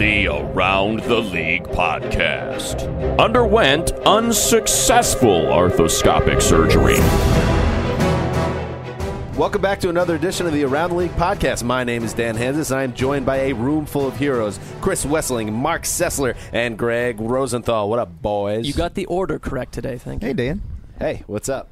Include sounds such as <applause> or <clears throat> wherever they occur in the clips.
The Around the League podcast underwent unsuccessful arthroscopic surgery. Welcome back to another edition of the Around the League podcast. My name is Dan Hanzus, and I am joined by a room full of heroes Chris Wesseling, Mark Sessler, and Greg Rosenthal. What up, boys? You got the order correct today. Thank you. Hey, Dan. Hey, what's up?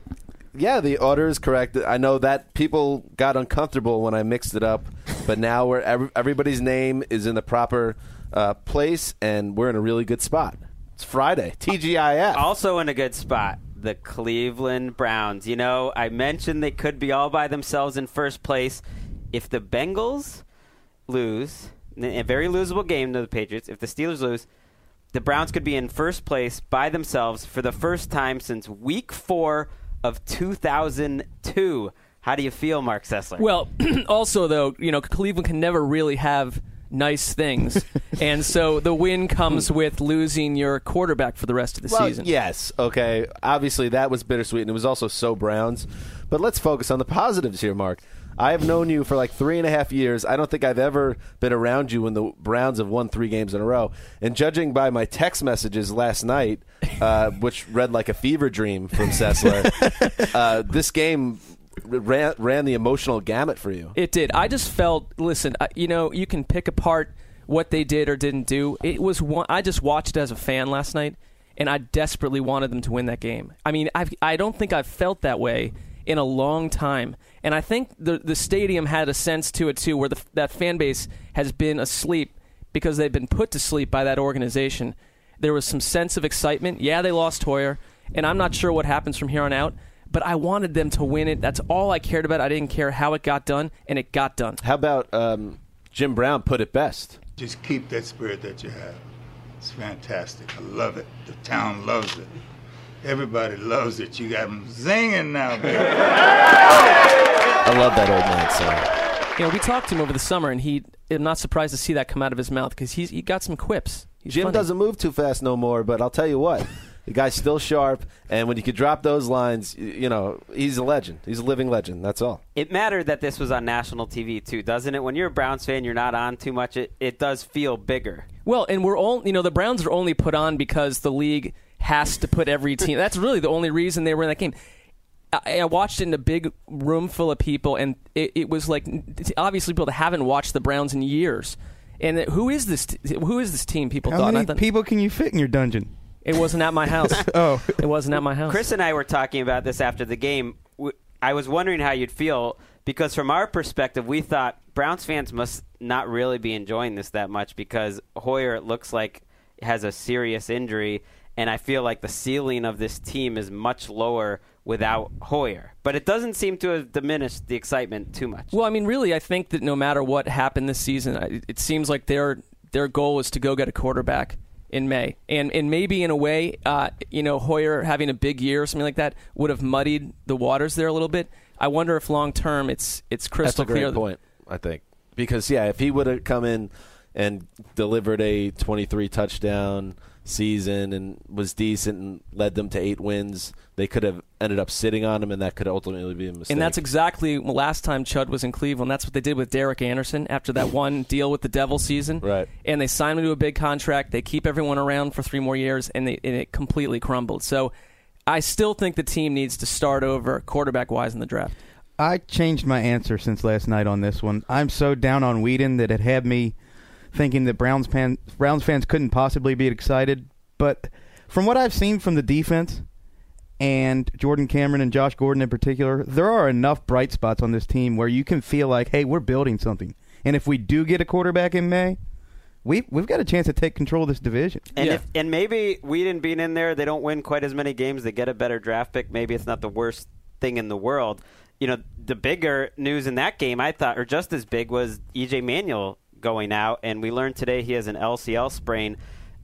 Yeah, the order is correct. I know that people got uncomfortable when I mixed it up, but now we're every, everybody's name is in the proper uh, place, and we're in a really good spot. It's Friday, TGIF. Also in a good spot, the Cleveland Browns. You know, I mentioned they could be all by themselves in first place. If the Bengals lose, a very losable game to the Patriots, if the Steelers lose, the Browns could be in first place by themselves for the first time since week four of 2002. How do you feel, Mark Sessler? Well, <clears throat> also though, you know, Cleveland can never really have nice things, <laughs> and so the win comes with losing your quarterback for the rest of the well, season. yes, okay. Obviously, that was bittersweet, and it was also so Browns. But let's focus on the positives here, Mark. I have known you for like three and a half years. I don't think I've ever been around you when the Browns have won three games in a row. And judging by my text messages last night, uh, <laughs> which read like a fever dream from Sessler, <laughs> uh, this game ran, ran the emotional gamut for you. It did. I just felt. Listen, I, you know, you can pick apart what they did or didn't do. It was one. I just watched it as a fan last night, and I desperately wanted them to win that game. I mean, I've, I don't think I've felt that way in a long time. And I think the the stadium had a sense to it too, where the, that fan base has been asleep because they've been put to sleep by that organization. There was some sense of excitement. Yeah, they lost Hoyer, and I'm not sure what happens from here on out. But I wanted them to win it. That's all I cared about. I didn't care how it got done, and it got done. How about um, Jim Brown put it best? Just keep that spirit that you have. It's fantastic. I love it. The town loves it. Everybody loves it. You got them zinging now, baby. I love that old man song. You know, we talked to him over the summer, and he. I'm not surprised to see that come out of his mouth because he's he got some quips. He's Jim funny. doesn't move too fast no more, but I'll tell you what. The guy's still sharp, and when you could drop those lines, you know, he's a legend. He's a living legend. That's all. It mattered that this was on national TV too, doesn't it? When you're a Browns fan, you're not on too much. It it does feel bigger. Well, and we're all you know the Browns are only put on because the league has to put every team. That's really the only reason they were in that game. I, I watched it in a big room full of people, and it, it was like obviously people that haven't watched the Browns in years. And who is this? T- who is this team? People How thought. And I many thought- people can you fit in your dungeon? It wasn't at my house. <laughs> Oh, it wasn't at my house. Chris and I were talking about this after the game. I was wondering how you'd feel because, from our perspective, we thought Browns fans must not really be enjoying this that much because Hoyer, it looks like, has a serious injury, and I feel like the ceiling of this team is much lower without Hoyer. But it doesn't seem to have diminished the excitement too much. Well, I mean, really, I think that no matter what happened this season, it seems like their their goal is to go get a quarterback in May, and and maybe in a way, uh, you know, Hoyer having a big year or something like that would have muddied the waters there a little bit. I wonder if long term it's it's crystal That's a great clear. point, I think. Because, yeah, if he would have come in, and delivered a 23 touchdown season and was decent and led them to eight wins. They could have ended up sitting on him, and that could ultimately be a mistake. And that's exactly last time Chud was in Cleveland. That's what they did with Derek Anderson after that one <laughs> deal with the Devil season. Right. And they signed him to a big contract. They keep everyone around for three more years, and, they, and it completely crumbled. So I still think the team needs to start over quarterback wise in the draft. I changed my answer since last night on this one. I'm so down on Weeden that it had me thinking that Browns, fan, Browns fans couldn't possibly be excited. But from what I've seen from the defense and Jordan Cameron and Josh Gordon in particular, there are enough bright spots on this team where you can feel like, hey, we're building something. And if we do get a quarterback in May, we we've got a chance to take control of this division. And Yeah. if and maybe Weeden being in there, they don't win quite as many games. They get a better draft pick. Maybe it's not the worst thing in the world. You know, the bigger news in that game, I thought, or just as big, was EJ Manuel going out, and we learned today he has an LCL sprain,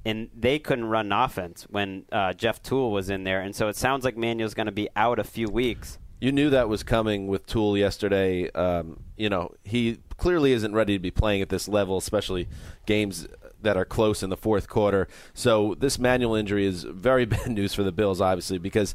and they couldn't run offense when uh, Jeff Tuel was in there, and so it sounds like Manuel's going to be out a few weeks. You knew that was coming with Tuel yesterday. Um, you know, he clearly isn't ready to be playing at this level, especially games that are close in the fourth quarter. So this Manuel injury is very <laughs> bad news for the Bills, obviously, because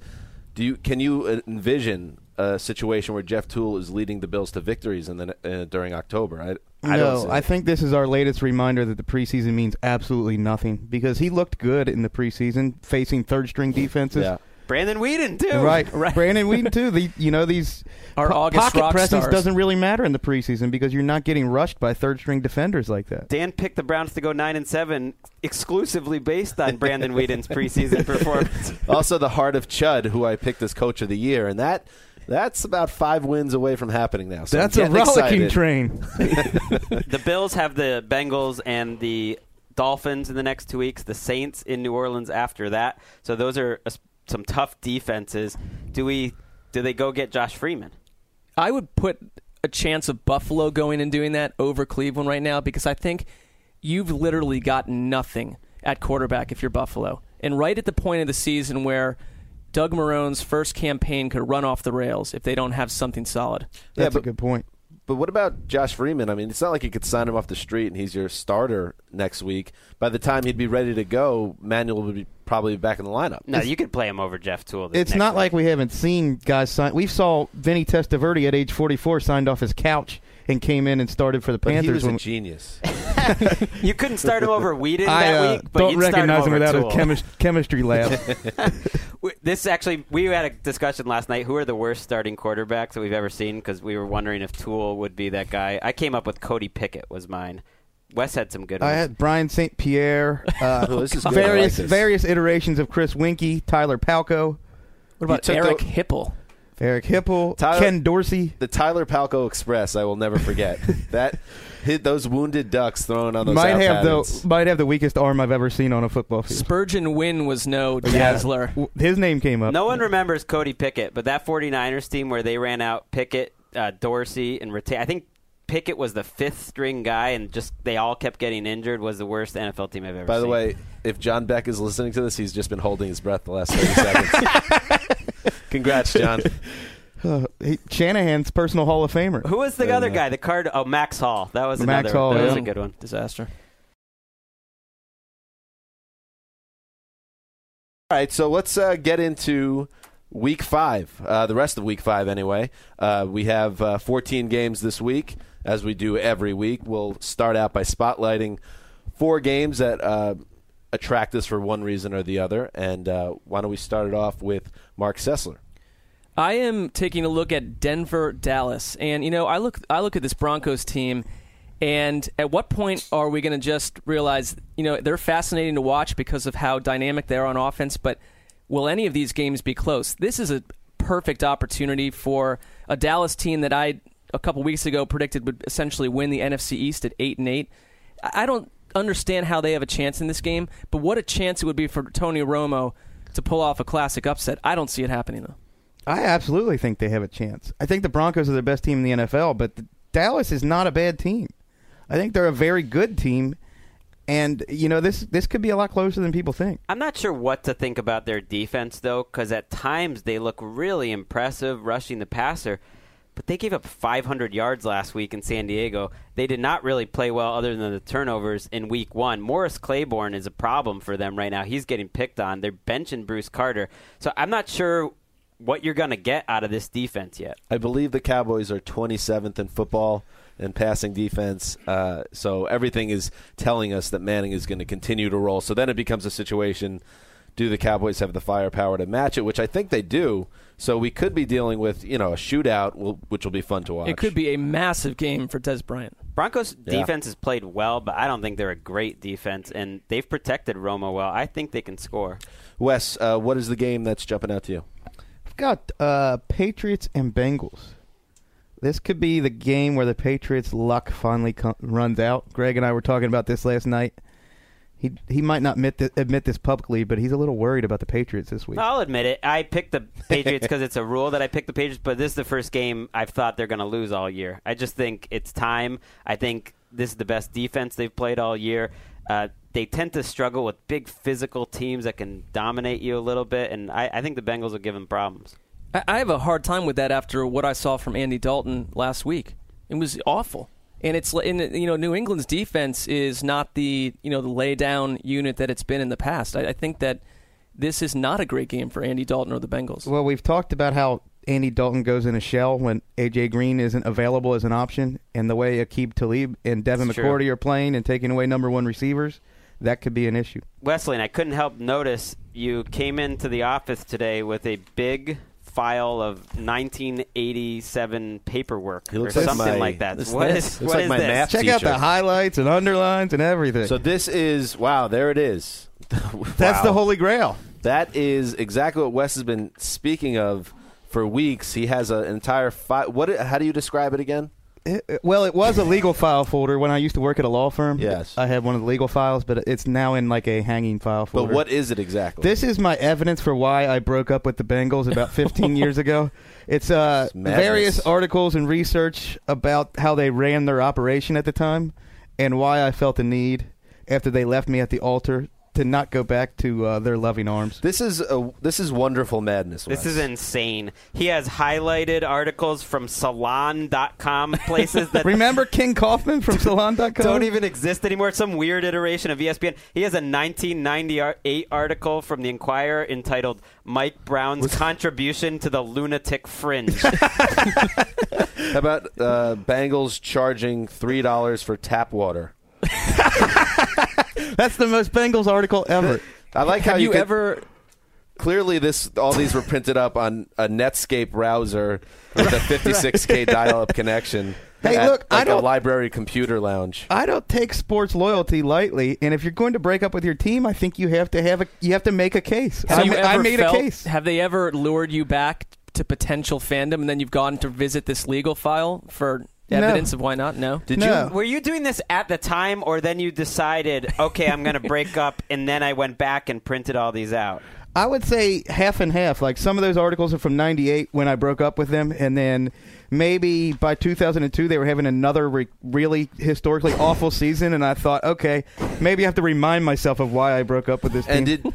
do you can you envision a situation where Jeff Tuel is leading the Bills to victories in the, uh, during October? I, I no, I think this is our latest reminder that the preseason means absolutely nothing because he looked good in the preseason facing third string defenses. Yeah. Brandon Weeden too. Right, <laughs> Right. Brandon Weeden too. The, you know these Our po- August pocket rock presence stars. doesn't really matter in the preseason because you're not getting rushed by third string defenders like that. Dan picked the Browns to go nine and seven exclusively based on Brandon Weeden's preseason <laughs> performance. also the heart of Chud, who I picked as coach of the year, and that that's about five wins away from happening now. So That's a getting rollicking excited. train. <laughs> <laughs> the Bills have the Bengals and the Dolphins in the next two weeks. The Saints in New Orleans after that. So those are some tough defenses. Do we? Do they go get Josh Freeman? I would put a chance of Buffalo going and doing that over Cleveland right now because I think you've literally got nothing at quarterback if you're Buffalo. And right at the point of the season where Doug Marrone's first campaign could run off the rails if they don't have something solid. Yeah, That's but- a good point. But what about Josh Freeman? I mean, it's not like you could sign him off the street and he's your starter next week. By the time he'd be ready to go, Manuel would be probably back in the lineup. No, you could play him over Jeff Tuel. this It's next not week. like we haven't seen guys sign. We saw Vinny Testaverde at age 44 signed off his couch and came in and started for the But he Panthers. was a genius. <laughs> you couldn't start him over Weeden I that uh, week, but don't you'd start recognize him over without Tuel. a chemis- chemistry lab. <laughs> This actually, we had a discussion last night. Who are the worst starting quarterbacks that we've ever seen? Because we were wondering if Tuel would be that guy. I came up with Cody Pickett was mine. Wes had some good Ones. I had Brian St. Pierre, uh, <laughs> Oh, this is good. I like various this. various iterations of Chris Weinke, Tyler Palko, What about Eric the- Hipple? Eric Hipple, Tyler- Ken Dorsey. The Tyler Palko Express, I will never forget. <laughs> that hit those wounded ducks thrown on those Might out have patterns. the might have the weakest arm I've ever seen on a football field. Spurgeon Wynn was no dazzler. W- His name came up. No one remembers Cody Pickett, but that 49ers team where they ran out Pickett, uh, Dorsey, and Reta- I think Pickett was the fifth string guy, and just they all kept getting injured. Was the worst NFL team I've ever By seen. the way, if John Beck is listening to this, he's just been holding his breath the last 30 seconds. <laughs> Congrats, John. Uh, he- Shanahan's personal Hall of Famer. who was the Uh, other guy? The card? Oh, Max Hall. That was Max another. Hall, that was a good one. Disaster. All right, so let's uh, get into week five, uh, the rest of week five anyway. Uh, we have uh, 14 games this week, as we do every week. We'll start out by spotlighting four games that uh, attract us for one reason or the other. And uh, why don't we start it off with Mark Sessler? I am taking a look at Denver, Dallas, and you know, I look I look at this Broncos team, and at what point are we going to just realize, you know, they're fascinating to watch because of how dynamic they are on offense, but will any of these games be close? This is a perfect opportunity for a Dallas team that I a couple weeks ago predicted would essentially win the NFC East at eight and eight. I I don't understand how they have a chance in this game, but what a chance it would be for Tony Romo to pull off a classic upset. I don't see it happening though. I absolutely think they have a chance. I think the Broncos are the best team in the NFL, but the, Dallas is not a bad team. I think they're a very good team, and you know this this could be a lot closer than people think. I'm not sure what to think about their defense though, because at times they look really impressive rushing the passer. But they gave up 500 yards last week in San Diego. They did not really play well other than the turnovers in week one. Morris Claiborne is a problem for them right now. He's getting picked on. They're benching Bruce Carter. So I'm not sure what you're going to get out of this defense yet. I believe the Cowboys are 27th in football and passing defense. Uh, so everything is telling us that Manning is going to continue to roll. So then it becomes a situation do the Cowboys have the firepower to match it, which I think they do. So we could be dealing with, you know, a shootout, which will be fun to watch. It could be a massive game for Dez Bryant. Broncos Yeah. defense has played well, but I don't think they're a great defense, and they've protected Romo well. I think they can score. Wes, uh, what is the game that's jumping out to you? I've got uh, Patriots and Bengals. This could be the game where the Patriots' luck finally co- runs out. Greg and I were talking about this last night. He he might not admit this, admit this publicly, but he's a little worried about the Patriots this week. I'll admit it. I picked the <laughs> Patriots because it's a rule that I picked the Patriots, but this is the first game I've thought they're going to lose all year. I just think it's time. I think this is the best defense they've played all year. Uh, they tend to struggle with big physical teams that can dominate you a little bit, and I, I think the Bengals will give them problems. I, I have a hard time with that after what I saw from Andy Dalton last week. It was awful. And it's li- in you know New England's defense is not the you know the lay down unit that it's been in the past. I, I think that this is not a great game for Andy Dalton or the Bengals. Well, we've talked about how Andy Dalton goes in a shell when AJ Green isn't available as an option, and the way Aqib Talib and Devin It's true. McCourty are playing and taking away number one receivers, that could be an issue. Wesley, and I couldn't help notice you came into the office today with a big file of 1987 paperwork or like something my- like that. this- What this is, looks what like is my this? math Check out the highlights and underlines and everything. So this is wow, there it is. <laughs> That's the holy grail. That is exactly what Wes has been speaking of for weeks. He has an entire fi- what? How do you describe it again? It- well, it was a legal file folder when I used to work at a law firm. Yes. I had one of the legal files, but it's now in like a hanging file folder. But what is it exactly? This is my evidence for why I broke up with the Bengals about 15 <laughs> years ago. It's uh, various articles and research about how they ran their operation at the time and why I felt the need after they left me at the altar to not go back to uh, their loving arms. This is a this is wonderful madness. This is insane. He has highlighted articles from salon.com places that <laughs> Remember King Kaufman from <laughs> Salon.com? don't even exist anymore. Some weird iteration of ESPN. He has a 1998 article from the Inquirer entitled "Mike Brown's Contribution to the Lunatic Fringe." <laughs> How about uh, Bengals charging three dollars for tap water? That's the most Bengals article ever. I like how Have you could- ever Clearly, this all these were printed up on a Netscape browser with a <laughs> 56k dial-up connection. Hey, at, look, I like a don't- library computer lounge. I don't take sports loyalty lightly, and if you're going to break up with your team, I think you have to have a you have to make a case. Have I, you ma- I ever made felt- a case. Have they ever lured you back to potential fandom, and then you've gone to visit this legal file for No. Evidence of why not? No. Did No. you? Were you doing this at the time, or then you decided, okay, I'm going to break up, and then I went back and printed all these out? I would say half and half. Like some of those articles are from '98 when I broke up with them, and then maybe by 2002 they were having another re- really historically awful season, and I thought, okay, maybe I have to remind myself of why I broke up with this team. And did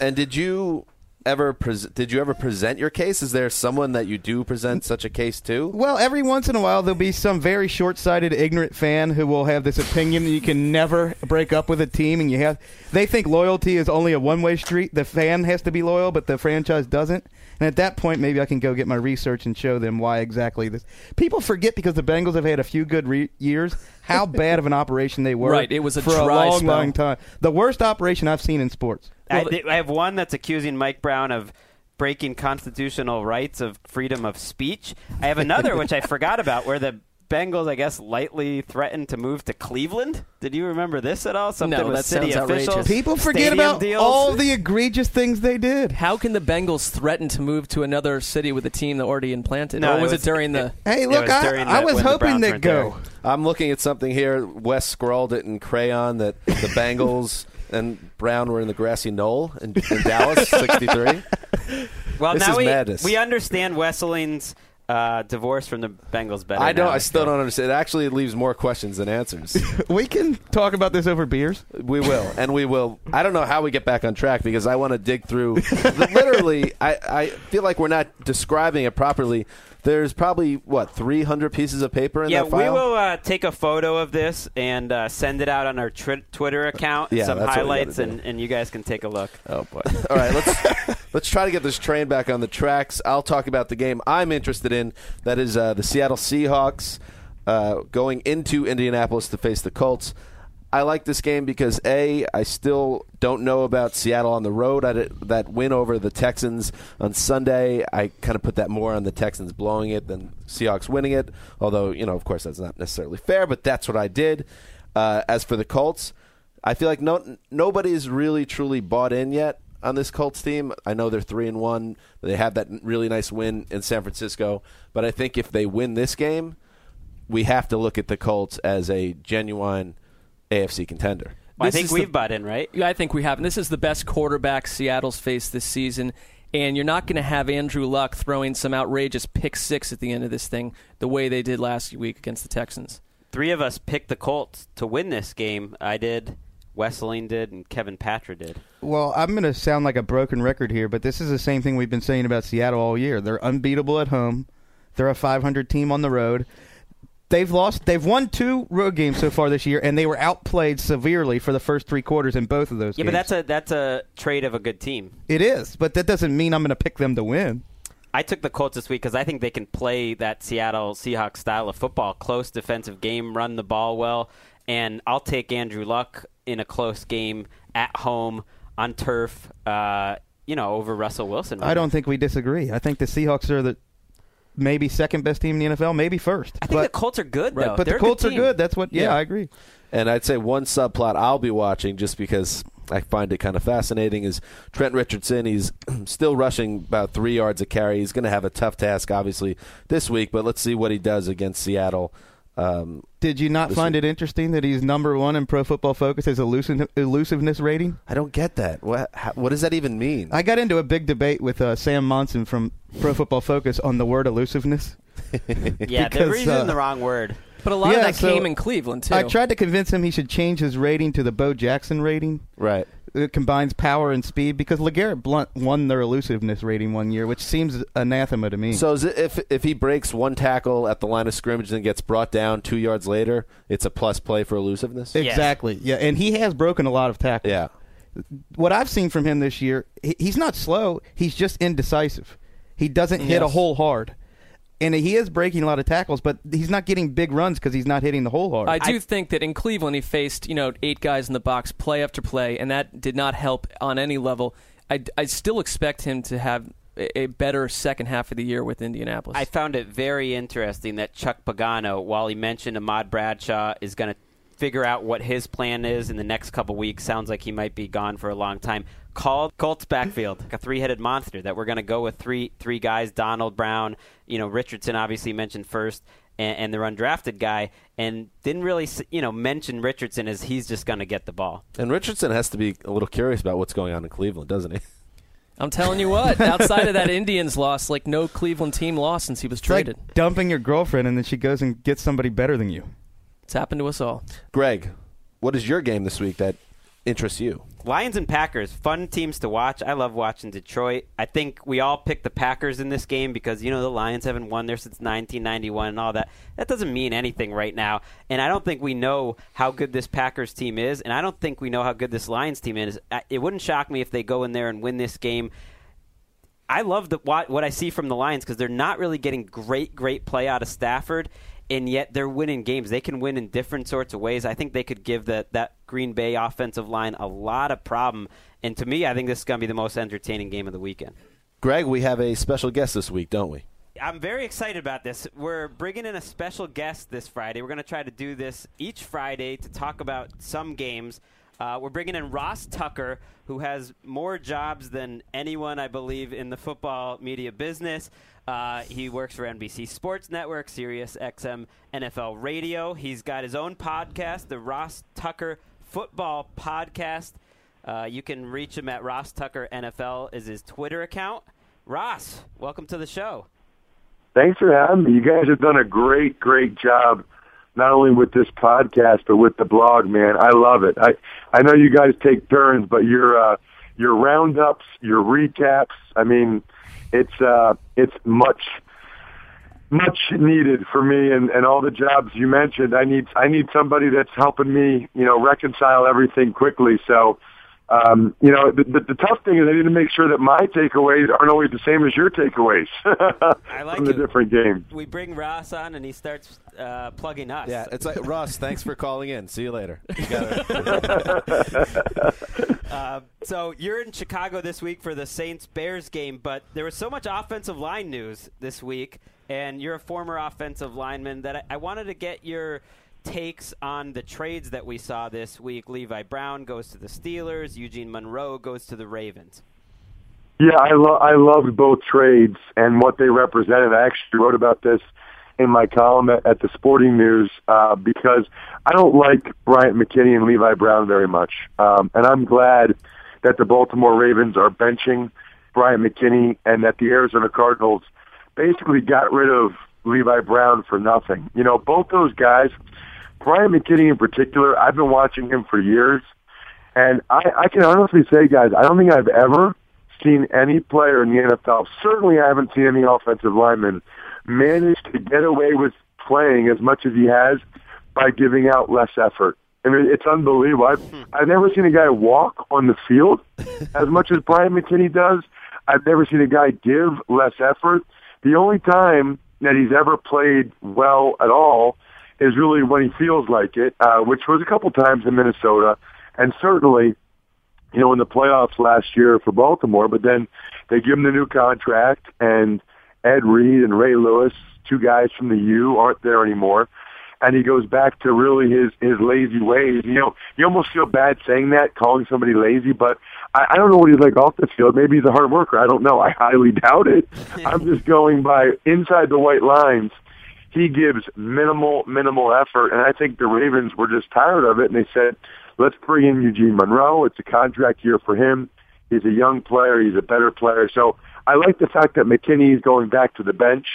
and did you ever pres- did you ever present your case? Is there someone that you do present such a case to? Well, every once in a while, there'll be some very short-sighted, ignorant fan who will have this opinion that you can never break up with a team, and you have. They think loyalty is only a one-way street. The fan has to be loyal, but the franchise doesn't. And at that point, maybe I can go get my research and show them why exactly this. People forget because the Bengals have had a few good re- years how <laughs> bad of an operation they were. Right, it was a for a long, spell. long time. The worst operation I've seen in sports. I, I have one that's accusing Mike Brown of breaking constitutional rights of freedom of speech. I have another which I forgot about, where the Bengals, I guess, lightly threatened to move to Cleveland. Did you remember this at all? Something No, with that city officials. People forget about deals. all the egregious things they did. How can the Bengals threaten to move to another city with a team that already implanted? No, or it was it, was- during the? Hey, look, was I, during I was when the hoping Browns they'd go. there. I'm looking at something here. Wes scrawled it in crayon that the Bengals <laughs> and Brown were in the grassy knoll in, in Dallas, 63. Well, This now is we, madness. we understand Wesseling's uh, divorce from the Bengals better. I don't. now. I still don't understand. It actually leaves more questions than answers. <laughs> We can talk about this over beers. We will, and we will. I don't know how we get back on track because I want to dig through. <laughs> literally, I, I feel like we're not describing it properly. There's probably what 300 pieces of paper in yeah, that file. Yeah, we will uh, take a photo of this and uh, send it out on our tri- Twitter account. Yeah, some that's what we gotta highlights, and, and you guys can take a look. Oh boy! All right, let's <laughs> let's try to get this train back on the tracks. I'll talk about the game I'm interested in. That is uh, the Seattle Seahawks uh, going into Indianapolis to face the Colts. I like this game because a I still don't know about Seattle on the road. I that win over the Texans on Sunday, I kind of put that more on the Texans blowing it than Seahawks winning it. Although you know, of course, that's not necessarily fair, but that's what I did. Uh, as for the Colts, I feel like no nobody's really truly bought in yet on this Colts team. I know they're three and one. They had that really nice win in San Francisco, but I think if they win this game, we have to look at the Colts as a genuine AFC contender. Well, I think we've the- bought in, right? Yeah, I think we have. And this is the best quarterback Seattle's faced this season. And you're not going to have Andrew Luck throwing some outrageous pick six at the end of this thing the way they did last week against the Texans. Three of us picked the Colts to win this game. I did, Wesseling did, and Kevin Patra did. Well, I'm going to sound like a broken record here, but this is the same thing we've been saying about Seattle all year. They're unbeatable at home. They're a 500 team on the road. They've lost. They've won two road games so far this year, and they were outplayed severely for the first three quarters in both of those Yeah, games. but that's a that's a trait of a good team. it is, but that doesn't mean I'm going to pick them to win. I took the Colts this week because I think they can play that Seattle Seahawks style of football, close defensive game, run the ball well, and I'll take Andrew Luck in a close game at home on turf. Uh, you know, over Russell Wilson. I don't think we disagree. I think the Seahawks are the maybe second best team in the NFL, maybe first. I think but, the Colts are good though. but They're the Colts good are good. That's what. Yeah, Yeah. I agree. And I'd say one subplot I'll be watching just because I find it kind of fascinating is Trent Richardson. He's <clears throat> still rushing about three yards a carry. He's going to have a tough task, obviously, this week, but let's see what he does against Seattle. Um, Did you not find it interesting that he's number one in Pro Football Focus as elusive, elusiveness rating? I don't get that. What, how, what does that even mean? I got into a big debate with uh, Sam Monson from Pro Football Focus on the word elusiveness. <laughs> Yeah, Because, they're using uh, the wrong word. But a lot Yeah, of that so came in Cleveland, too. I tried to convince him he should change his rating to the Bo Jackson rating. right. It combines power and speed because LeGarrette Blunt won their elusiveness rating one year, which seems anathema to me. So is it, if if he breaks one tackle at the line of scrimmage and gets brought down two yards later, it's a plus play for elusiveness? exactly, yeah, and he has broken a lot of tackles. Yeah. what I've seen from him this year, he- he's not slow. He's just indecisive. He doesn't hit a hole hard, and he is breaking a lot of tackles, but he's not getting big runs because he's not hitting the hole hard. I do think that in Cleveland he faced you know eight guys in the box play after play, and that did not help on any level. I, I still expect him to have a, a better second half of the year with Indianapolis. I found it very interesting that Chuck Pagano, while he mentioned Ahmad Bradshaw is going to figure out what his plan is in the next couple weeks, sounds like he might be gone for a long time. Called Colts backfield like a three-headed monster that we're going to go with three three guys: Donald Brown, you know Richardson, obviously mentioned first, and, and their undrafted guy, and didn't really you know mention Richardson as he's just going to get the ball. And Richardson has to be a little curious about what's going on in Cleveland, doesn't he? <laughs> I'm telling you what, outside of that Indians loss, like no Cleveland team lost since he was it's like traded. dumping your girlfriend and then she goes and gets somebody better than you. It's happened to us all. Greg, what is your game this week that interests you? Lions and Packers, fun teams to watch. I love watching Detroit. I think we all picked the Packers in this game because you know the Lions haven't won there since 1991 and all that. That doesn't mean anything right now, and I don't think we know how good this Packers team is, and I don't think we know how good this Lions team is. It wouldn't shock me if they go in there and win this game. I love the, what, what I see from the Lions because they're not really getting great, great play out of Stafford, and yet they're winning games. They can win in different sorts of ways. I think they could give the, that Green Bay offensive line a lot of problem. And to me, I think this is going to be the most entertaining game of the weekend. Greg, we have a special guest this week, don't we? I'm very excited about this. We're bringing in a special guest this Friday. We're going to try to do this each Friday to talk about some games. Uh, we're bringing in Ross Tucker, who has more jobs than anyone, I believe, in the football media business. Uh, he works for NBC Sports Network, Sirius XM, NFL Radio. He's got his own podcast, the Ross Tucker Football Podcast. Uh, you can reach him at Ross Tucker NFL is his Twitter account. Ross, welcome to the show. Thanks for having me. You guys have done a great, great job, not only with this podcast but with the blog. Man, I love it. I I know you guys take turns, but your uh, your roundups, your recaps. I mean, it's uh, it's much much needed for me and, and all the jobs you mentioned. I need I need somebody that's helping me, you know, reconcile everything quickly. So, um, you know, the, the, the tough thing is I need to make sure that my takeaways aren't always the same as your takeaways <laughs> I like from the it. different games. We bring Ross on, and he starts uh, plugging us. Yeah, it's like Ross. Thanks for calling in. See you later. <laughs> You <laughs> Uh, so you're in Chicago this week for the Saints Bears game, but there was so much offensive line news this week, and you're a former offensive lineman that I, I wanted to get your takes on the trades that we saw this week. Levi Brown goes to the Steelers, Eugene Monroe goes to the Ravens. Yeah, I lo- I loved both trades and what they represented. I actually wrote about this in my column at, at the Sporting News uh, because I don't like Bryant McKinnie and Levi Brown very much, um, and I'm glad that the Baltimore Ravens are benching Bryant McKinnie and that the Arizona Cardinals basically got rid of Levi Brown for nothing. You know, both those guys, Bryant McKinnie in particular, I've been watching him for years, and I, I can honestly say, guys, I don't think I've ever seen any player in the NFL. Certainly, I haven't seen any offensive lineman manage to get away with playing as much as he has by giving out less effort. I mean, it's unbelievable. I've, I've never seen a guy walk on the field <laughs> as much as Brian McKinnie does. I've never seen a guy give less effort. The only time that he's ever played well at all is really when he feels like it, uh, which was a couple times in Minnesota, and certainly you know, in the playoffs last year for Baltimore, but then they give him the new contract and Ed Reed and Ray Lewis, two guys from the U, aren't there anymore. And he goes back to really his his lazy ways. You know, you almost feel bad saying that, calling somebody lazy, but I, I don't know what he's like off the field. Maybe he's a hard worker. I don't know. I highly <laughs> doubt it. I'm just going by inside the white lines. He gives minimal, minimal effort, and I think the Ravens were just tired of it, and they said, let's bring in Eugene Monroe. It's a contract year for him. He's a young player. He's a better player. So I like the fact that McKinnie is going back to the bench.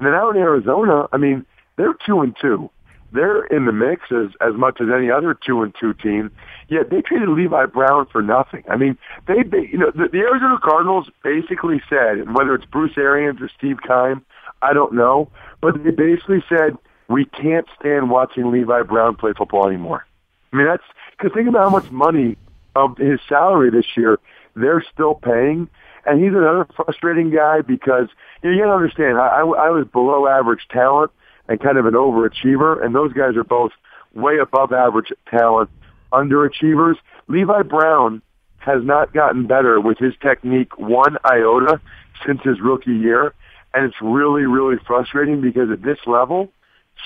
And then out in Arizona, I mean, they're two and two. They're in the mix as as much as any other two and two team. Yet they traded Levi Brown for nothing. I mean, they, they you know the, the Arizona Cardinals basically said, and whether it's Bruce Arians or Steve Keim, I don't know, but they basically said we can't stand watching Levi Brown play football anymore. I mean, that's because think about how much money of his salary this year they're still paying, and he's another frustrating guy because you, know, you got to understand. I, I, I was below average talent and kind of an overachiever, and those guys are both way above average talent, underachievers. Levi Brown has not gotten better with his technique one iota since his rookie year, and it's really, really frustrating because at this level,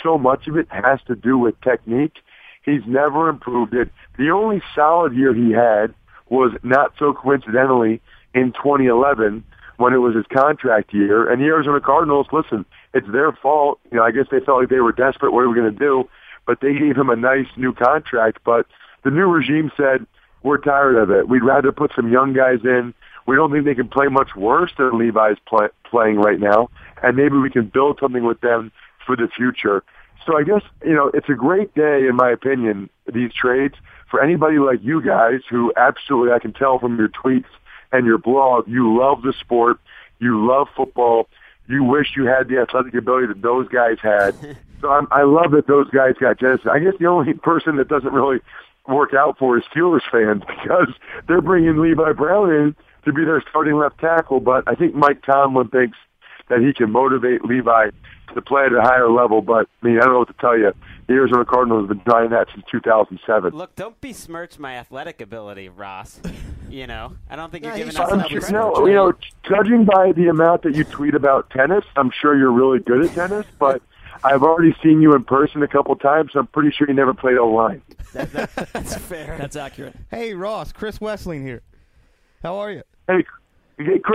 so much of it has to do with technique. He's never improved it. The only solid year he had was not so coincidentally in 2011 when it was his contract year. And the Arizona Cardinals, listen, it's their fault. You know, I guess they felt like they were desperate. What are we going to do? But they gave him a nice new contract. But the new regime said, we're tired of it. We'd rather put some young guys in. We don't think they can play much worse than Levi's play, playing right now. And maybe we can build something with them for the future. So I guess, you know, it's a great day, in my opinion, these trades, for anybody like you guys who absolutely, I can tell from your tweets and your blog, you love the sport, you love football, you wish you had the athletic ability that those guys had. <laughs> so I'm, I love that those guys got genesis. I guess the only person that doesn't really work out for is Steelers fans <laughs> because they're bringing Levi Brown in to be their starting left tackle. But I think Mike Tomlin thinks that he can motivate Levi to play at a higher level. But I mean, I don't know what to tell you. The Arizona Cardinals have been trying that since 2007. Look, don't besmirch my athletic ability, Ross. you know, I don't think you're No, giving us I'm enough sure, respect. no, you know, judging by the amount that you tweet about tennis, I'm sure you're really good at tennis. <laughs> But I've already seen you in person a couple times. So I'm pretty sure you never played online. That- <laughs> that- that's fair. That's accurate. Hey, Ross, Chris Wesseling here. How are you? Hey,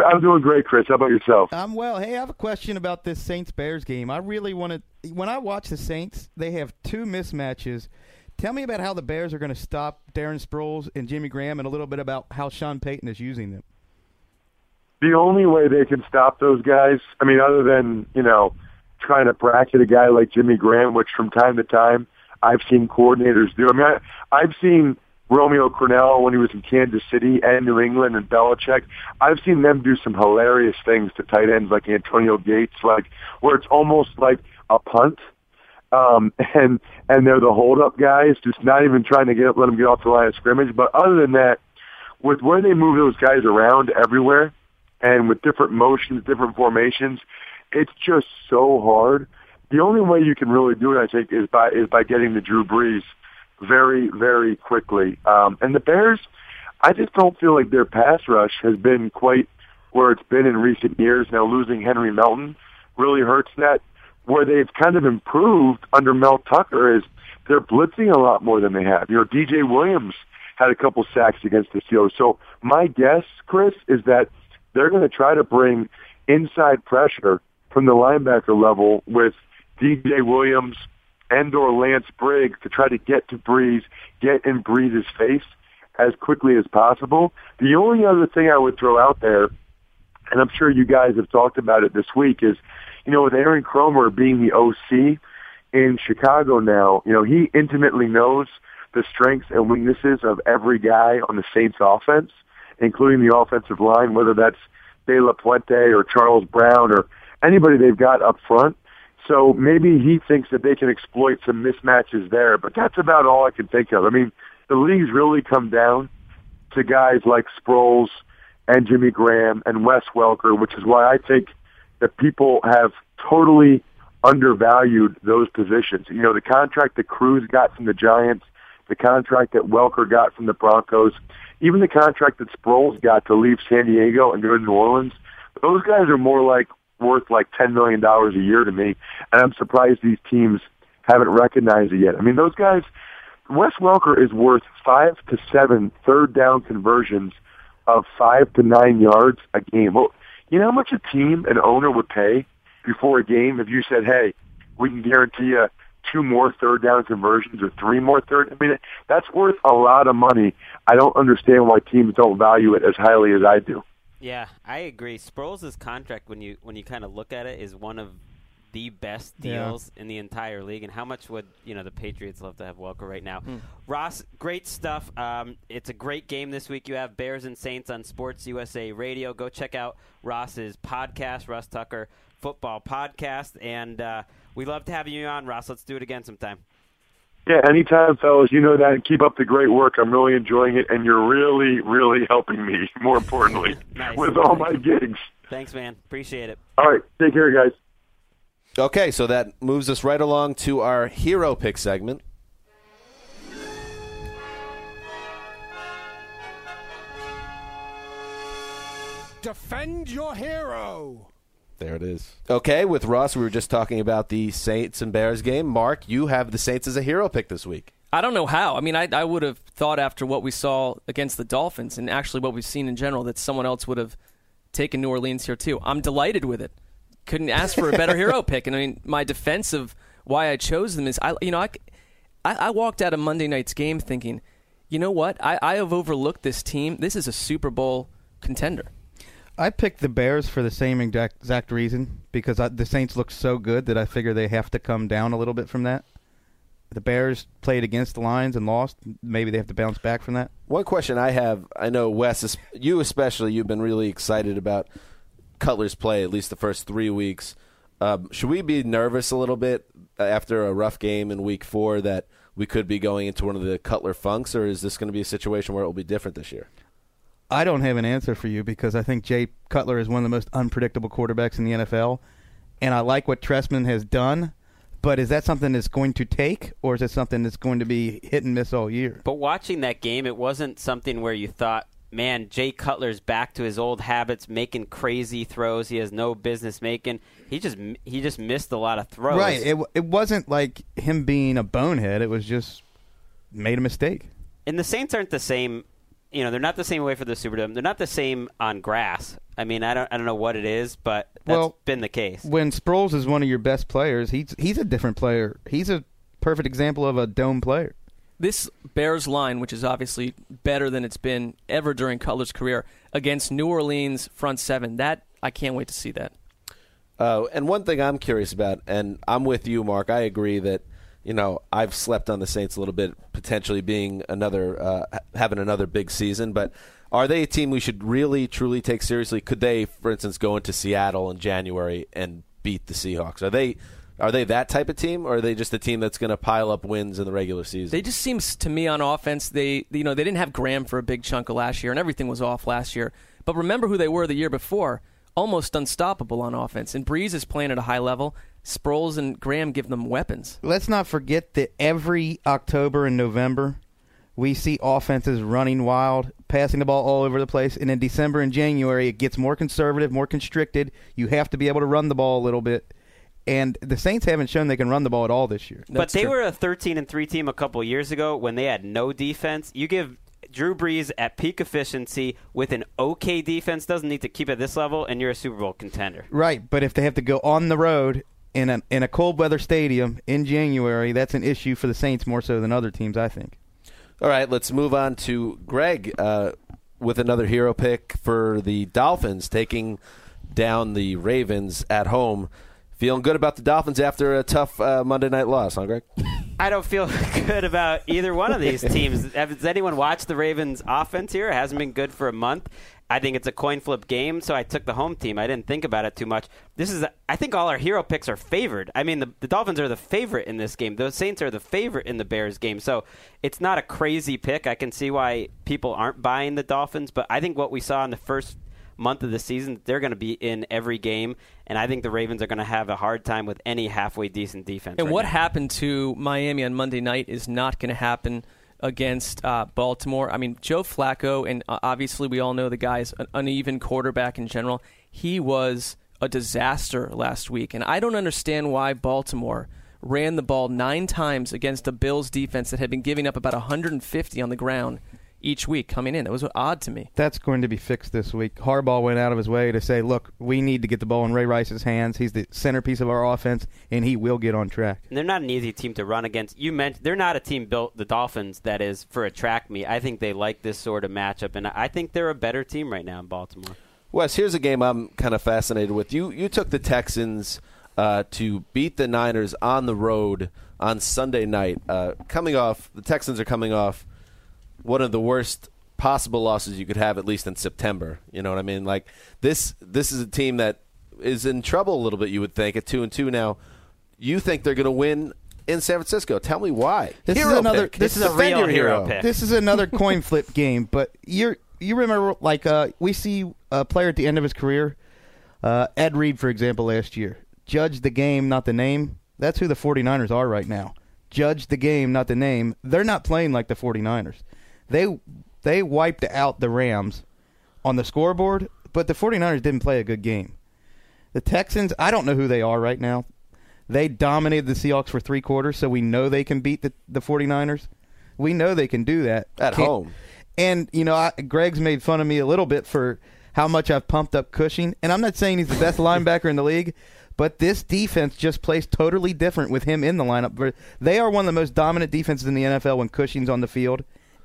I'm doing great, Chris. How about yourself? I'm well. Hey, I have a question about this Saints Bears game. I really want to. When I watch the Saints, they have two mismatches. Tell me about how the Bears are going to stop Darren Sproles and Jimmy Graham, and a little bit about how Sean Payton is using them. the only way they can stop those guys, I mean, other than, you know, trying to bracket a guy like Jimmy Graham, which from time to time I've seen coordinators do. I mean, I, I've seen Romeo Crennel when he was in Kansas City and New England and Belichick. I've seen them do some hilarious things to tight ends like Antonio Gates, like where it's almost like a punt. Um, <laughs> and and they're the hold up guys, just not even trying to get let them get off the line of scrimmage. But other than that, with where they move those guys around everywhere, and with different motions, different formations, it's just so hard. The only way you can really do it, I think, is by is by getting the Drew Brees very, very quickly. Um, and the Bears, I just don't feel like their pass rush has been quite where it's been in recent years. Now losing Henry Melton really hurts that. Where they've kind of improved under Mel Tucker is they're blitzing a lot more than they have. You know, DJ Williams had a couple sacks against the Steelers. So my guess, Chris, is that they're going to try to bring inside pressure from the linebacker level with DJ Williams and or Lance Briggs to try to get to Brees, get in Brees' face as quickly as possible. The only other thing I would throw out there, and I'm sure you guys have talked about it this week, is, you know, with Aaron Kromer being the OC in Chicago now, you know, he intimately knows the strengths and weaknesses of every guy on the Saints offense, including the offensive line, whether that's De La Puente or Charles Brown or anybody they've got up front. So maybe he thinks that they can exploit some mismatches there, but that's about all I can think of. I mean, the league's really come down to guys like Sproles and Jimmy Graham and Wes Welker, which is why I think that people have totally undervalued those positions. You know, the contract that Cruz got from the Giants, the contract that Welker got from the Broncos, even the contract that Sproles got to leave San Diego and go to New Orleans, those guys are more like worth like $10 million a year to me, and I'm surprised these teams haven't recognized it yet. I mean, those guys, Wes Welker is worth five to seven third down conversions of five to nine yards a game. Well, you know how much a team, an owner would pay before a game if you said, hey, we can guarantee you two more third down conversions or three more third. I mean, that's worth a lot of money. I don't understand why teams don't value it as highly as I do. Yeah, I agree. Sproles' contract, when you when you kind of look at it, is one of the best Yeah. deals in the entire league. And how much would you know the Patriots love to have Welker right now? Hmm. Ross, great stuff. Um, it's a great game this week. You have Bears and Saints on Sports USA Radio. Go check out Ross's podcast, Ross Tucker Football Podcast, and uh, we love to have you on, Ross. Let's do it again sometime. Yeah, anytime, fellas. You know that. And keep up the great work. I'm really enjoying it, and you're really, really helping me. <laughs> More importantly, <laughs> Nice. with all my gigs. Thanks, man. Appreciate it. All right, take care, guys. Okay, so that moves us right along to our hero pick segment. Defend your hero. There it is. Okay, with Russ, we were just talking about the Saints and Bears game. Mark, you have the Saints as a hero pick this week. I don't know how. I mean, I, I would have thought after what we saw against the Dolphins and actually what we've seen in general that someone else would have taken New Orleans here too. I'm delighted with it. Couldn't ask for a better hero <laughs> pick. And I mean, my defense of why I chose them is I, you know, I, I, I walked out of Monday night's game thinking, you know what? I, I have overlooked this team. This is a Super Bowl contender. I picked the Bears for the same exact, reason because I, the Saints look so good that I figure they have to come down a little bit from that. The Bears played against the Lions and lost. Maybe they have to bounce back from that. One question I have, I know Wes, you especially, you've been really excited about Cutler's play at least the first three weeks. Um, should we be nervous a little bit after a rough game in Week Four that we could be going into one of the Cutler funks, or is this going to be a situation where it will be different this year? I don't have an answer for you because I think Jay Cutler is one of the most unpredictable quarterbacks in the NFL, and I like what Trestman has done. But is that something that's going to take, or is it something that's going to be hit and miss all year? But watching that game, it wasn't something where you thought, man, Jay Cutler's back to his old habits, making crazy throws he has no business making. He just he just missed a lot of throws. Right. It it wasn't like him being a bonehead. It was just made a mistake. and the Saints aren't the same. You know, they're not the same way for the Superdome. They're not the same on grass. I mean, I don't I don't know what it is, but that's Well, been the case. When Sproles is one of your best players, he's he's a different player. He's a perfect example of a dome player. this Bears line, which is obviously better than it's been ever during Cutler's career, against New Orleans front seven, that I can't wait to see that. Uh, and one thing I'm curious about, and I'm with you, Mark. I agree that you know, I've slept on the Saints a little bit, potentially being another uh, having another big season. But are they a team we should really truly take seriously? Could they, for instance, go into Seattle in January and beat the Seahawks? Are they are they that type of team, or are they just a team that's going to pile up wins in the regular season? They just seems to me on offense. They you know they didn't have Graham for a big chunk of last year, and everything was off last year. But remember who they were the year before, almost unstoppable on offense. And Brees is playing at a high level. Sproles and Graham give them weapons. Let's not forget that every October and November, we see offenses running wild, passing the ball all over the place. And in December and January, it gets more conservative, more constricted. You have to be able to run the ball a little bit. And the Saints haven't shown they can run the ball at all this year. but they were a 13 and 3 team a couple years ago when they had no defense. You give Drew Brees at peak efficiency with an okay defense, doesn't need to keep at this level, and you're a Super Bowl contender. Right, but if they have to go on the road in a in a cold weather stadium in January, that's an issue for the Saints more so than other teams, I think. All right, let's move on to Greg uh, with another hero pick for the Dolphins, taking down the Ravens at home. Feeling good about the Dolphins after a tough uh, Monday night loss, huh, Greg? I don't feel <laughs> good about either one of these teams. Has anyone watched the Ravens' offense here? It hasn't been good for a month. I think it's a coin flip game, so I took the home team. I didn't think about it too much. This is, I think, all our hero picks are favored. I mean, the, the Dolphins are the favorite in this game. The Saints are the favorite in the Bears game. So it's not a crazy pick. I can see why people aren't buying the Dolphins, but I think what we saw in the first month of the season, they're going to be in every game, and I think the Ravens are going to have a hard time with any halfway decent defense. And right what now. happened to Miami on Monday night is not going to happen against uh, Baltimore. I mean, Joe Flacco, and uh, obviously we all know the guy's an uneven quarterback in general. He was a disaster last week, and I don't understand why Baltimore ran the ball nine times against a Bills defense that had been giving up about 150 on the ground each week coming in. That was odd to me. That's going to be fixed this week. Harbaugh went out of his way to say, "Look, we need to get the ball in Ray Rice's hands. He's the centerpiece of our offense, and he will get on track." And they're not an easy team to run against. You mentioned they're not a team built the Dolphins that is for a track meet. I think they like this sort of matchup, and I think they're a better team right now in Baltimore. Wes, here's a game I'm kind of fascinated with. You you took the Texans uh, to beat the Niners on the road on Sunday night. Uh, coming off, the Texans are coming off one of the worst possible losses you could have, at least in September. You know what I mean? Like this this is a team that is in trouble a little bit. You would think at two and two now. You think they're going to win in San Francisco? Tell me why. This Hero is another. pick. This, is a Defend real your hero pick. This is another coin <laughs> flip game, but you're you remember like uh, we see a player at the end of his career, uh, Ed Reed, for example, last year. Judge the game, not the name. That's who the 49ers are right now. Judge the game, not the name. They're not playing like the 49ers. They they wiped out the Rams on the scoreboard, but the 49ers didn't play a good game. The Texans, I don't know who they are right now. They dominated the Seahawks for three quarters, so we know they can beat the, the 49ers. We know they can do that. At Can't- home. And, you know, I, Greg's made fun of me a little bit for how much I've pumped up Cushing. And I'm not saying he's the best <laughs> linebacker in the league, but this defense just plays totally different with him in the lineup. They are one of the most dominant defenses in the NFL when Cushing's on the field.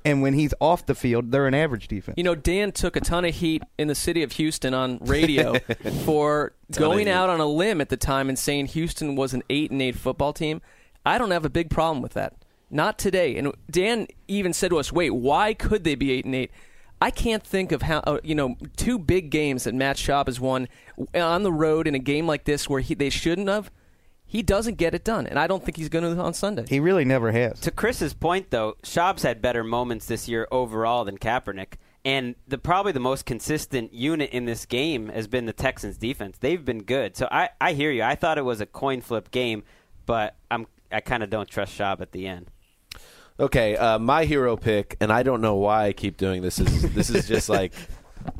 And when he's off the field, they're an average defense. You know, Dan took a ton of heat in the city of Houston on radio <laughs> for going out on a limb at the time and saying Houston was an eight and eight football team. I don't have a big problem with that. Not today. And Dan even said to us, "Wait, why could they be eight and eight? I can't think of how uh, you know two big games that Matt Schaub has won on the road in a game like this where he, they shouldn't have. He doesn't get it done, and I don't think he's going to on Sunday. he really never has. To Chris's point, though, Schaub's had better moments this year overall than Kaepernick. And the probably the most consistent unit in this game has been the Texans defense. They've been good. So I, I hear you. I thought it was a coin flip game, but I'm I kind of don't trust Schaub at the end. Okay, uh, my hero pick, and I don't know why I keep doing this. Is this is just <laughs> like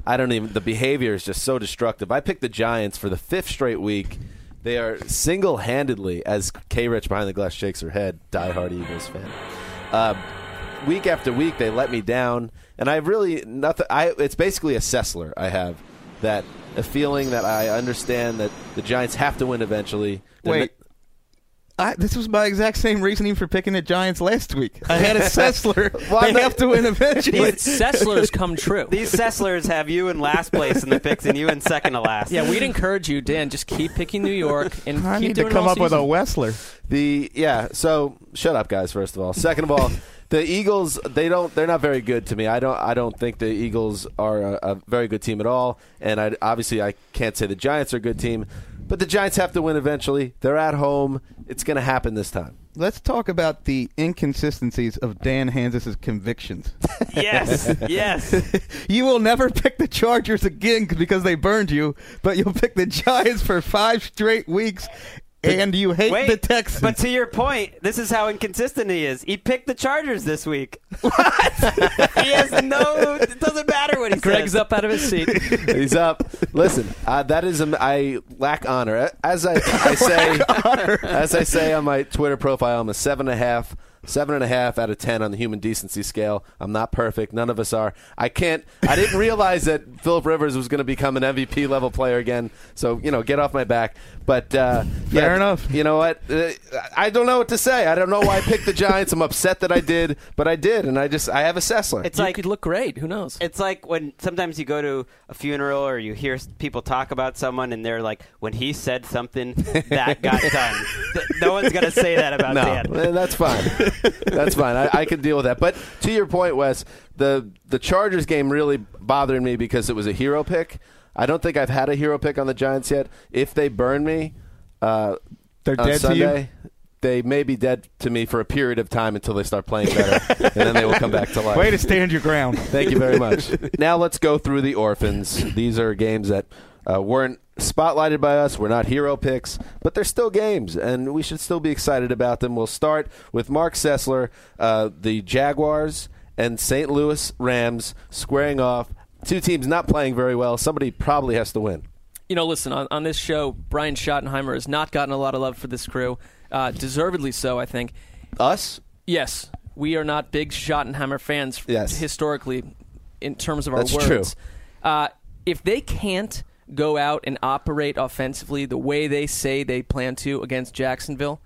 I don't even. The behavior is just so destructive. I picked the Giants for the fifth straight week. They are single-handedly, as K. Rich behind the glass shakes her head, diehard Eagles fan. Uh, week after week, they let me down, and I really nothing. I it's basically a Sessler. I have that a feeling that I understand that the Giants have to win eventually. They're Wait. I, this was my exact same reasoning for picking the Giants last week. I had a Sessler. <laughs> Well, I'm they have to win eventually. Sesslers come true. These Sesslers have you in last place in the picks and you in second to last. Yeah, we'd encourage you, Dan. Just keep picking New York and I keep need to doing it come all up with a season. Wessler. The yeah. So shut up, guys. First of all, second of all, the Eagles they don't they're not very good to me. I don't I don't think the Eagles are a, a very good team at all. And I obviously I can't say the Giants are a good team, but the Giants have to win eventually. They're at home. It's going to happen this time. Let's talk about the inconsistencies of Dan Hanzus' convictions. <laughs> Yes, yes. <laughs> you will never pick the Chargers again because they burned you, but you'll pick the Giants for five straight weeks, and you hate Wait, the Texans. but to your point, this is how inconsistent he is. He picked the Chargers this week. What? <laughs> <laughs> he has no. It doesn't matter what he Greg's says. up out of his seat. <laughs> He's up. Listen, uh, that is a, I lack honor. As I, I say, as I say on my Twitter profile, I'm a seven and a half, seven and a half out of ten on the human decency scale. I'm not perfect. None of us are. I can't. I didn't <laughs> realize that Philip Rivers was going to become an MVP level player again. So you know, get off my back. But uh, yeah, Fair enough. You know what? Uh, I don't know what to say. I don't know why I picked the Giants. I'm upset that I did, but I did, and I just I have a Sessler. It's you like could look great. Who knows? It's like when sometimes you go to a funeral or you hear people talk about someone and they're like, when he said something, that got <laughs> done. No one's going to say that about no, Dan. eh, that's fine. <laughs> that's fine. I, I can deal with that. But to your point, Wes, the the Chargers game really bothered me because it was a hero pick. I don't think I've had a hero pick on the Giants yet. If they burn me, uh, They're dead to you? They may be dead to me for a period of time until they start playing better, and then they will come back to life. Way to stand your ground. Thank you very much. now let's go through the orphans. These are games that uh, weren't spotlighted by us. We're not hero picks, but they're still games, and we should still be excited about them. We'll start with Marc Sessler, uh, the Jaguars and St. Louis Rams squaring off. Two teams not playing very well. Somebody probably has to win. You know, listen, on, on this show, Brian Schottenheimer has not gotten a lot of love for this crew. Uh, deservedly so, I think. Us? Yes. We are not big Schottenheimer fans Yes. historically in terms of our That's words. true. Uh, if they can't go out and operate offensively the way they say they plan to against Jacksonville,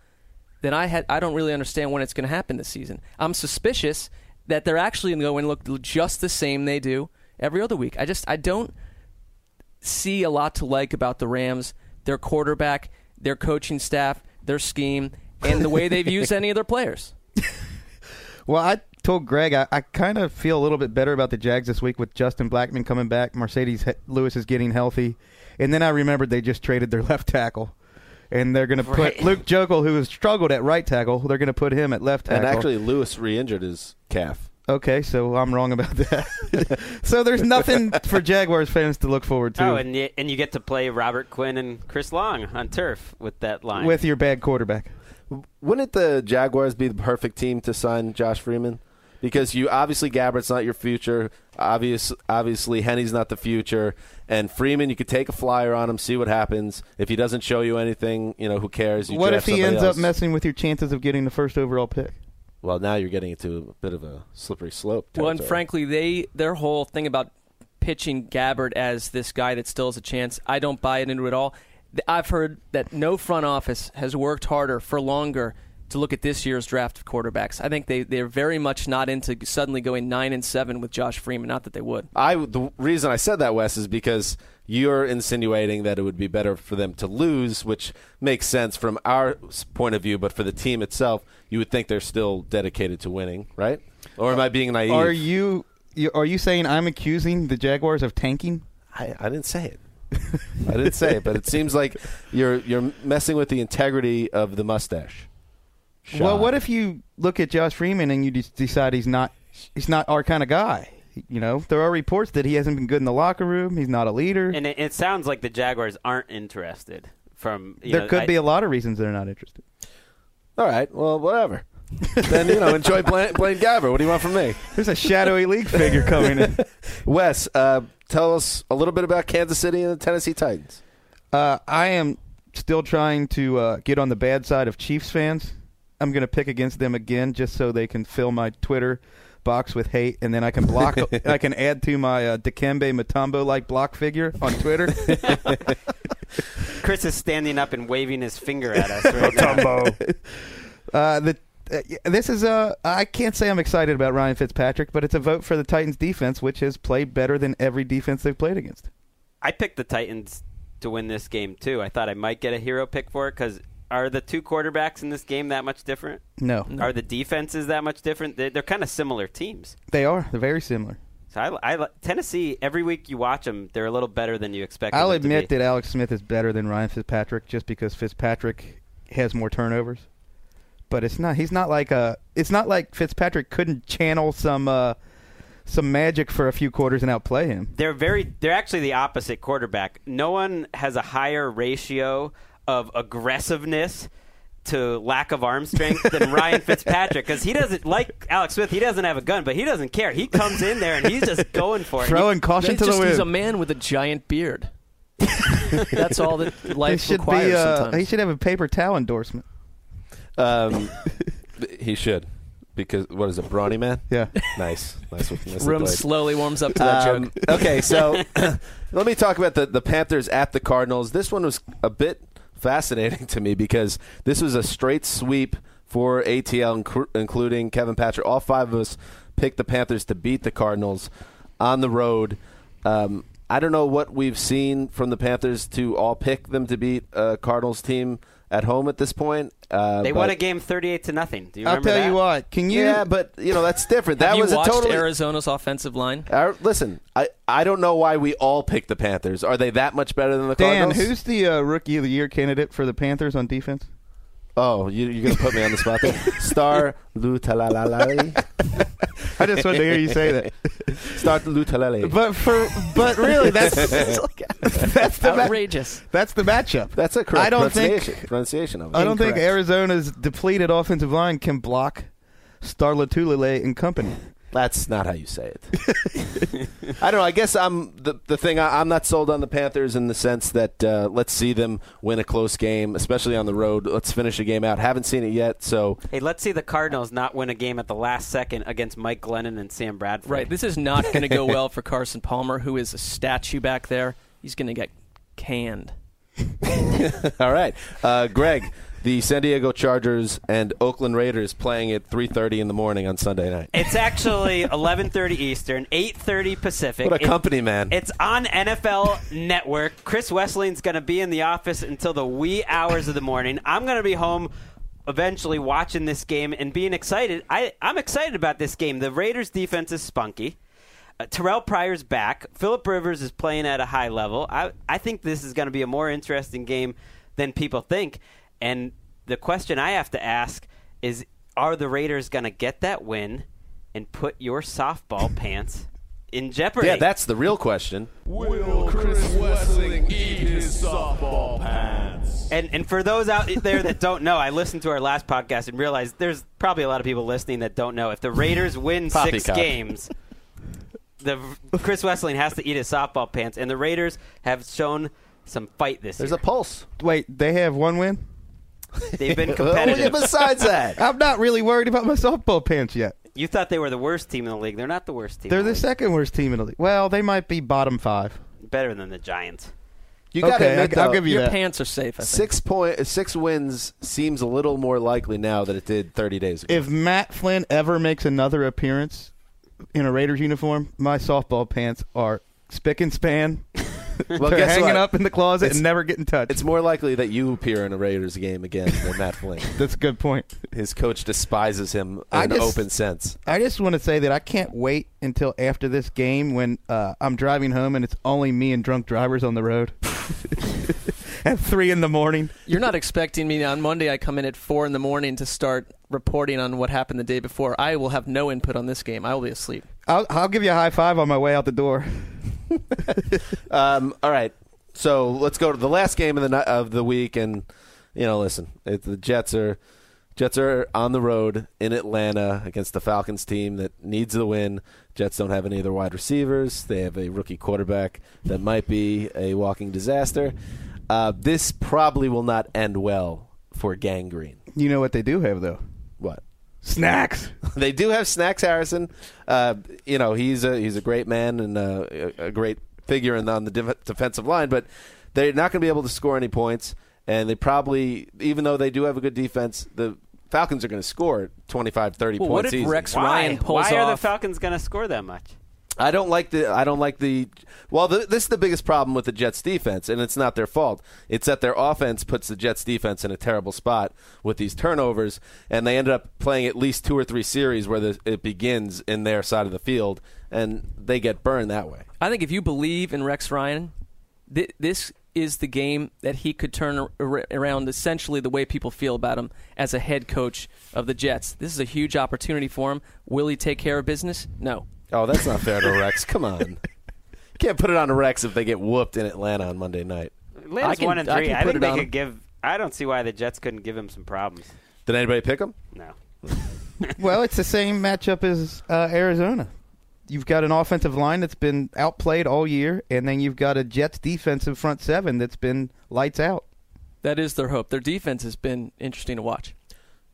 then I had I don't really understand when it's going to happen this season. I'm suspicious that they're actually going to go and look just the same they do every other week. I just I don't see a lot to like about the Rams, their quarterback, their coaching staff, their scheme, and the way they've used <laughs> any of their players. Well, I told Greg I, I kind of feel a little bit better about the Jags this week with Justin Blackmon coming back. Marcedes he- Lewis is getting healthy, and then I remembered they just traded their <laughs> left tackle, and they're going to put Right. Luke Joeckel, who has struggled at right tackle, they're going to put him at left tackle. And actually, Lewis re-injured his calf. okay, so I'm wrong about that. <laughs> so there's nothing for Jaguars fans to look forward to Oh, and you, and you get to play Robert Quinn and Chris Long on turf with that line. with your bad quarterback. Wouldn't the Jaguars be the perfect team to sign Josh Freeman? Because you obviously Gabbert's not your future. Obvious, obviously Henne's not the future, and Freeman you could take a flyer on him, see what happens. If he doesn't show you anything, you know who cares? You What if he ends else. up messing with your chances of getting the first overall pick? Well, now you're getting into a bit of a slippery slope. Well, and frankly, they their whole thing about pitching Gabbert as this guy that still has a chance, I don't buy it into it all. I've heard that no front office has worked harder for longer to look at this year's draft of quarterbacks. I think they they're very much not into suddenly going nine and seven with Josh Freeman. Not that they would. I the reason I said that, Wes, is because you're insinuating that it would be better for them to lose, which makes sense from our point of view. But for the team itself, you would think they're still dedicated to winning, right? Or am I being naive? Are you, you are you saying I'm accusing the Jaguars of tanking? I, I didn't say it. I didn't say it, but it seems like you're you're messing with the integrity of the mustache. Well, what if you look at Josh Freeman and you just decide he's not he's not our kind of guy? You know, there are reports that he hasn't been good in the locker room. He's not a leader. and it, it sounds like the Jaguars aren't interested. From you there know, could I- be a lot of reasons they're not interested. All right, well, whatever. then you know, enjoy playing, <laughs> playing Gabber. What do you want from me? There's a shadowy league figure coming in. <laughs> Wes, uh, tell us a little bit about Kansas City and the Tennessee Titans. Uh, I am still trying to uh, get on the bad side of Chiefs fans. I'm going to pick against them again just so they can fill my Twitter box with hate, and then I can block. <laughs> I can add to my uh, Dikembe Mutombo like block figure on Twitter. <laughs> Chris is standing up and waving his finger at us right now. <laughs> Uh, the uh, this is a I can't say I'm excited about Ryan Fitzpatrick, but it's a vote for the Titans defense, which has played better than every defense they've played against. I picked the Titans to win this game too. I thought I might get a hero pick for it because are the two quarterbacks in this game that much different? No, Are the defenses that much different? They're, they're kind of similar teams. they are. They're very similar. So I, I, Tennessee, every week you watch them, they're a little better than you expected. I'll them to admit be. that Alex Smith is better than Ryan Fitzpatrick just because Fitzpatrick has more turnovers. But it's not. He's not like a. It's not like Fitzpatrick couldn't channel some uh, some magic for a few quarters and outplay him. they're very they're actually the opposite quarterback. No one has a higher ratio of aggressiveness to lack of arm strength than Ryan <laughs> Fitzpatrick because he doesn't like Alex Smith. He doesn't have a gun, but he doesn't care. He comes in there and he's just <laughs> going for it. Throwing caution He's to the just he's a man with a giant beard. <laughs> That's all that He life should requires be. Uh, sometimes. he should have a paper towel endorsement. Um, he should because what is it, Brawny Man? Yeah. Nice, nice. nicely Room played. slowly warms up to that Um, joke. okay, so <coughs> let me talk about the, the Panthers at the Cardinals. This one was a bit fascinating <laughs> to me because this was a straight sweep for ATL, inclu- including Kevin Patra. All five of us picked the Panthers to beat the Cardinals on the road. Um, I don't know what we've seen from the Panthers to all pick them to beat a Cardinals team at home at this point. Uh, They won a game thirty-eight to nothing. Do you I'll remember tell that? you what. Can you? Yeah, but you know that's different. That was a watched totally Arizona's offensive line? Uh, listen, I, I don't know why we all picked the Panthers. Are they that much better than the Dan, Cardinals? who's the uh, rookie of the year candidate for the Panthers on defense? Oh, you, you're going to put me on the spot there? <laughs> Star Lotulelei. <laughs> I just wanted to hear you say that. <laughs> Star Lotulelei. But for but really, that's <laughs> that's the ma- Outrageous. that's the matchup. That's a correct I don't think- pronunciation, pronunciation of it. I don't think Arizona's depleted offensive line can block Starlatulele and company. That's not how you say it. I don't know. I guess I'm the the thing. I, I'm not sold on the Panthers in the sense that uh, let's see them win a close game, especially on the road. Let's finish a game out. Haven't seen it yet, so Hey, let's see the Cardinals not win a game at the last second against Mike Glennon and Sam Bradford. Right. This is not going to go well for Carson Palmer, who is a statue back there. He's going to get canned. <laughs> All right, uh, Greg. The San Diego Chargers and Oakland Raiders playing at 3:30 in the morning on Sunday night. It's actually <laughs> 11:30 Eastern, 8:30 Pacific. What a It- company, man! It's on NFL Network. Chris Wesseling's going to be in the office until the wee hours of the morning. I'm going to be home eventually watching this game and being excited. I, I'm excited about this game. The Raiders' defense is spunky. Uh, Terrelle Pryor's back. Philip Rivers is playing at a high level. I, I think this is going to be a more interesting game than people think. And the question I have to ask is are the Raiders going to get that win and put your softball <coughs> pants in jeopardy? yeah, that's the real question. Will Chris Wesseling eat his softball pants? And and for those out there that don't know, I listened to our last podcast and realized there's probably a lot of people listening that don't know. If the Raiders win six Poppycock. games, the Chris Wesseling has to eat his softball pants, and the Raiders have shown some fight this year. There's year. a pulse. Wait, they have one win. <laughs> They've been Well, yeah, competitive. besides <laughs> that, I'm not really worried about my softball pants yet. you thought they were the worst team in the league. They're not the worst team. They're in the the league. second worst team in the league. Well, they might be bottom five. better than the Giants. you got to Okay, admit, I'll though, give you Your that. pants are safe. I think. six point six wins seems a little more likely now than it did 30 days ago. If Matt Flynn ever makes another appearance in a Raiders uniform, my softball pants are spick and span. <laughs> <laughs> well, They're guess hanging what? up in the closet It's- and never getting touched. It's more likely that you appear in a Raiders game again than Matt Flynn. <laughs> That's a good point. His coach despises him in I an just- open sense. I just want to say that I can't wait until after this game when uh, I'm driving home and it's only me and drunk drivers on the road <laughs> at three in the morning. You're not expecting me on Monday. I come in at four in the morning to start reporting on what happened the day before. I will have no input on this game. I will be asleep. I'll, I'll give you a high five on my way out the door. <laughs> Um, all right, so let's go to the last game of the of the week, and you know, listen, it, the Jets are Jets are on the road in Atlanta against the Falcons team that needs the win. Jets don't have any other wide receivers. They have a rookie quarterback that might be a walking disaster. Uh, this probably will not end well for Gang Green. You know what they do have though? What? Snacks. <laughs> they do have Snacks Harrison. Uh, you know, he's a he's a great man and uh, a, a great figure in, on the def- defensive line. But they're not going to be able to score any points, and they probably, even though they do have a good defense, the Falcons are going to score 25, 30 Well, points what if easy. Rex Why? Ryan pulls Why are the? Falcons going to score that much? I don't like the. I don't like the. Well, the, this is the biggest problem with the Jets defense, and it's not their fault. It's that their offense puts the Jets defense in a terrible spot with these turnovers, and they ended up playing at least two or three series where the, it begins in their side of the field, and they get burned that way. I think if you believe in Rex Ryan, th- this is the game that he could turn ar- around essentially the way people feel about him as a head coach of the Jets. This is a huge opportunity for him. Will he take care of business? No. Oh, that's not fair to Rex. Come on, can't put it on Rex if they get whooped in Atlanta on Monday night. Atlanta's can- one and I three. can I, put think it they on could him. give. I don't see why the Jets couldn't give him some problems. Did anybody pick him? No. <laughs> well, it's the same matchup as uh, Arizona. You've got an offensive line that's been outplayed all year, and then you've got a Jets defensive front seven that's been lights out. That is their hope. Their defense has been interesting to watch.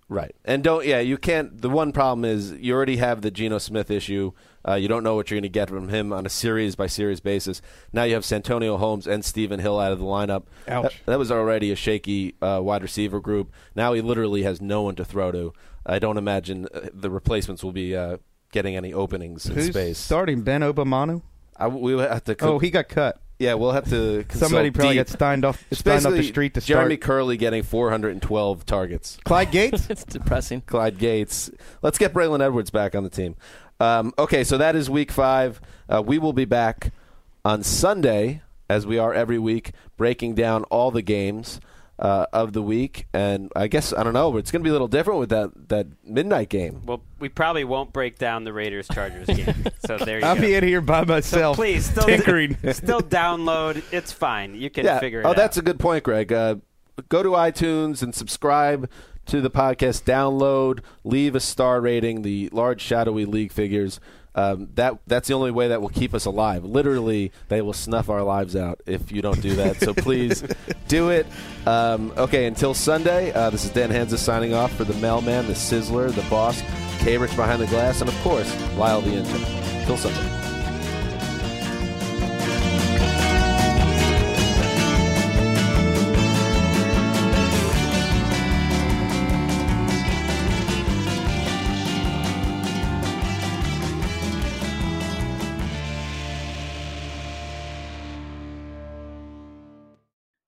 Right. And don't, yeah, you can't. The one problem is you already have the Geno Smith issue. Uh, you don't know what you're going to get from him on a series by series basis. Now you have Santonio Holmes and Stephen Hill out of the lineup. Ouch. That, that was already a shaky uh, wide receiver group. Now he literally has no one to throw to. I don't imagine uh, the replacements will be uh, getting any openings in Who's space. starting? Ben Obomanu? I, we have to. Oh, he got cut. Yeah, we'll have to. Somebody probably deep. got signed off, It's signed off the street to Jeremy start. Curley getting 412 targets. Clyde Gates? <laughs> it's depressing. Clyde Gates. Let's get Braylon Edwards back on the team. Um, okay, so that is week five. Uh, we will be back on Sunday, as we are every week, breaking down all the games uh, of the week. And I guess, I don't know, it's going to be a little different with that, that midnight game. Well, we probably won't break down the Raiders Chargers <laughs> game. So there you go. I'll go. be in here by myself. So please, still, tinkering. <laughs> still download. It's fine. You can yeah. figure it out. oh, out. that's a good point, Greg. Uh, go to iTunes and subscribe to the podcast. Download, leave a star rating. The large shadowy league figures. Um, that that's the only way that will keep us alive. Literally, they will snuff our lives out if you don't do that. So please <laughs> do it. Um, okay, until Sunday. Uh, this is Dan Hanzus signing off for the mailman, the sizzler, the boss, K. Rich behind the glass, and of course Lyle the intern. Till Sunday.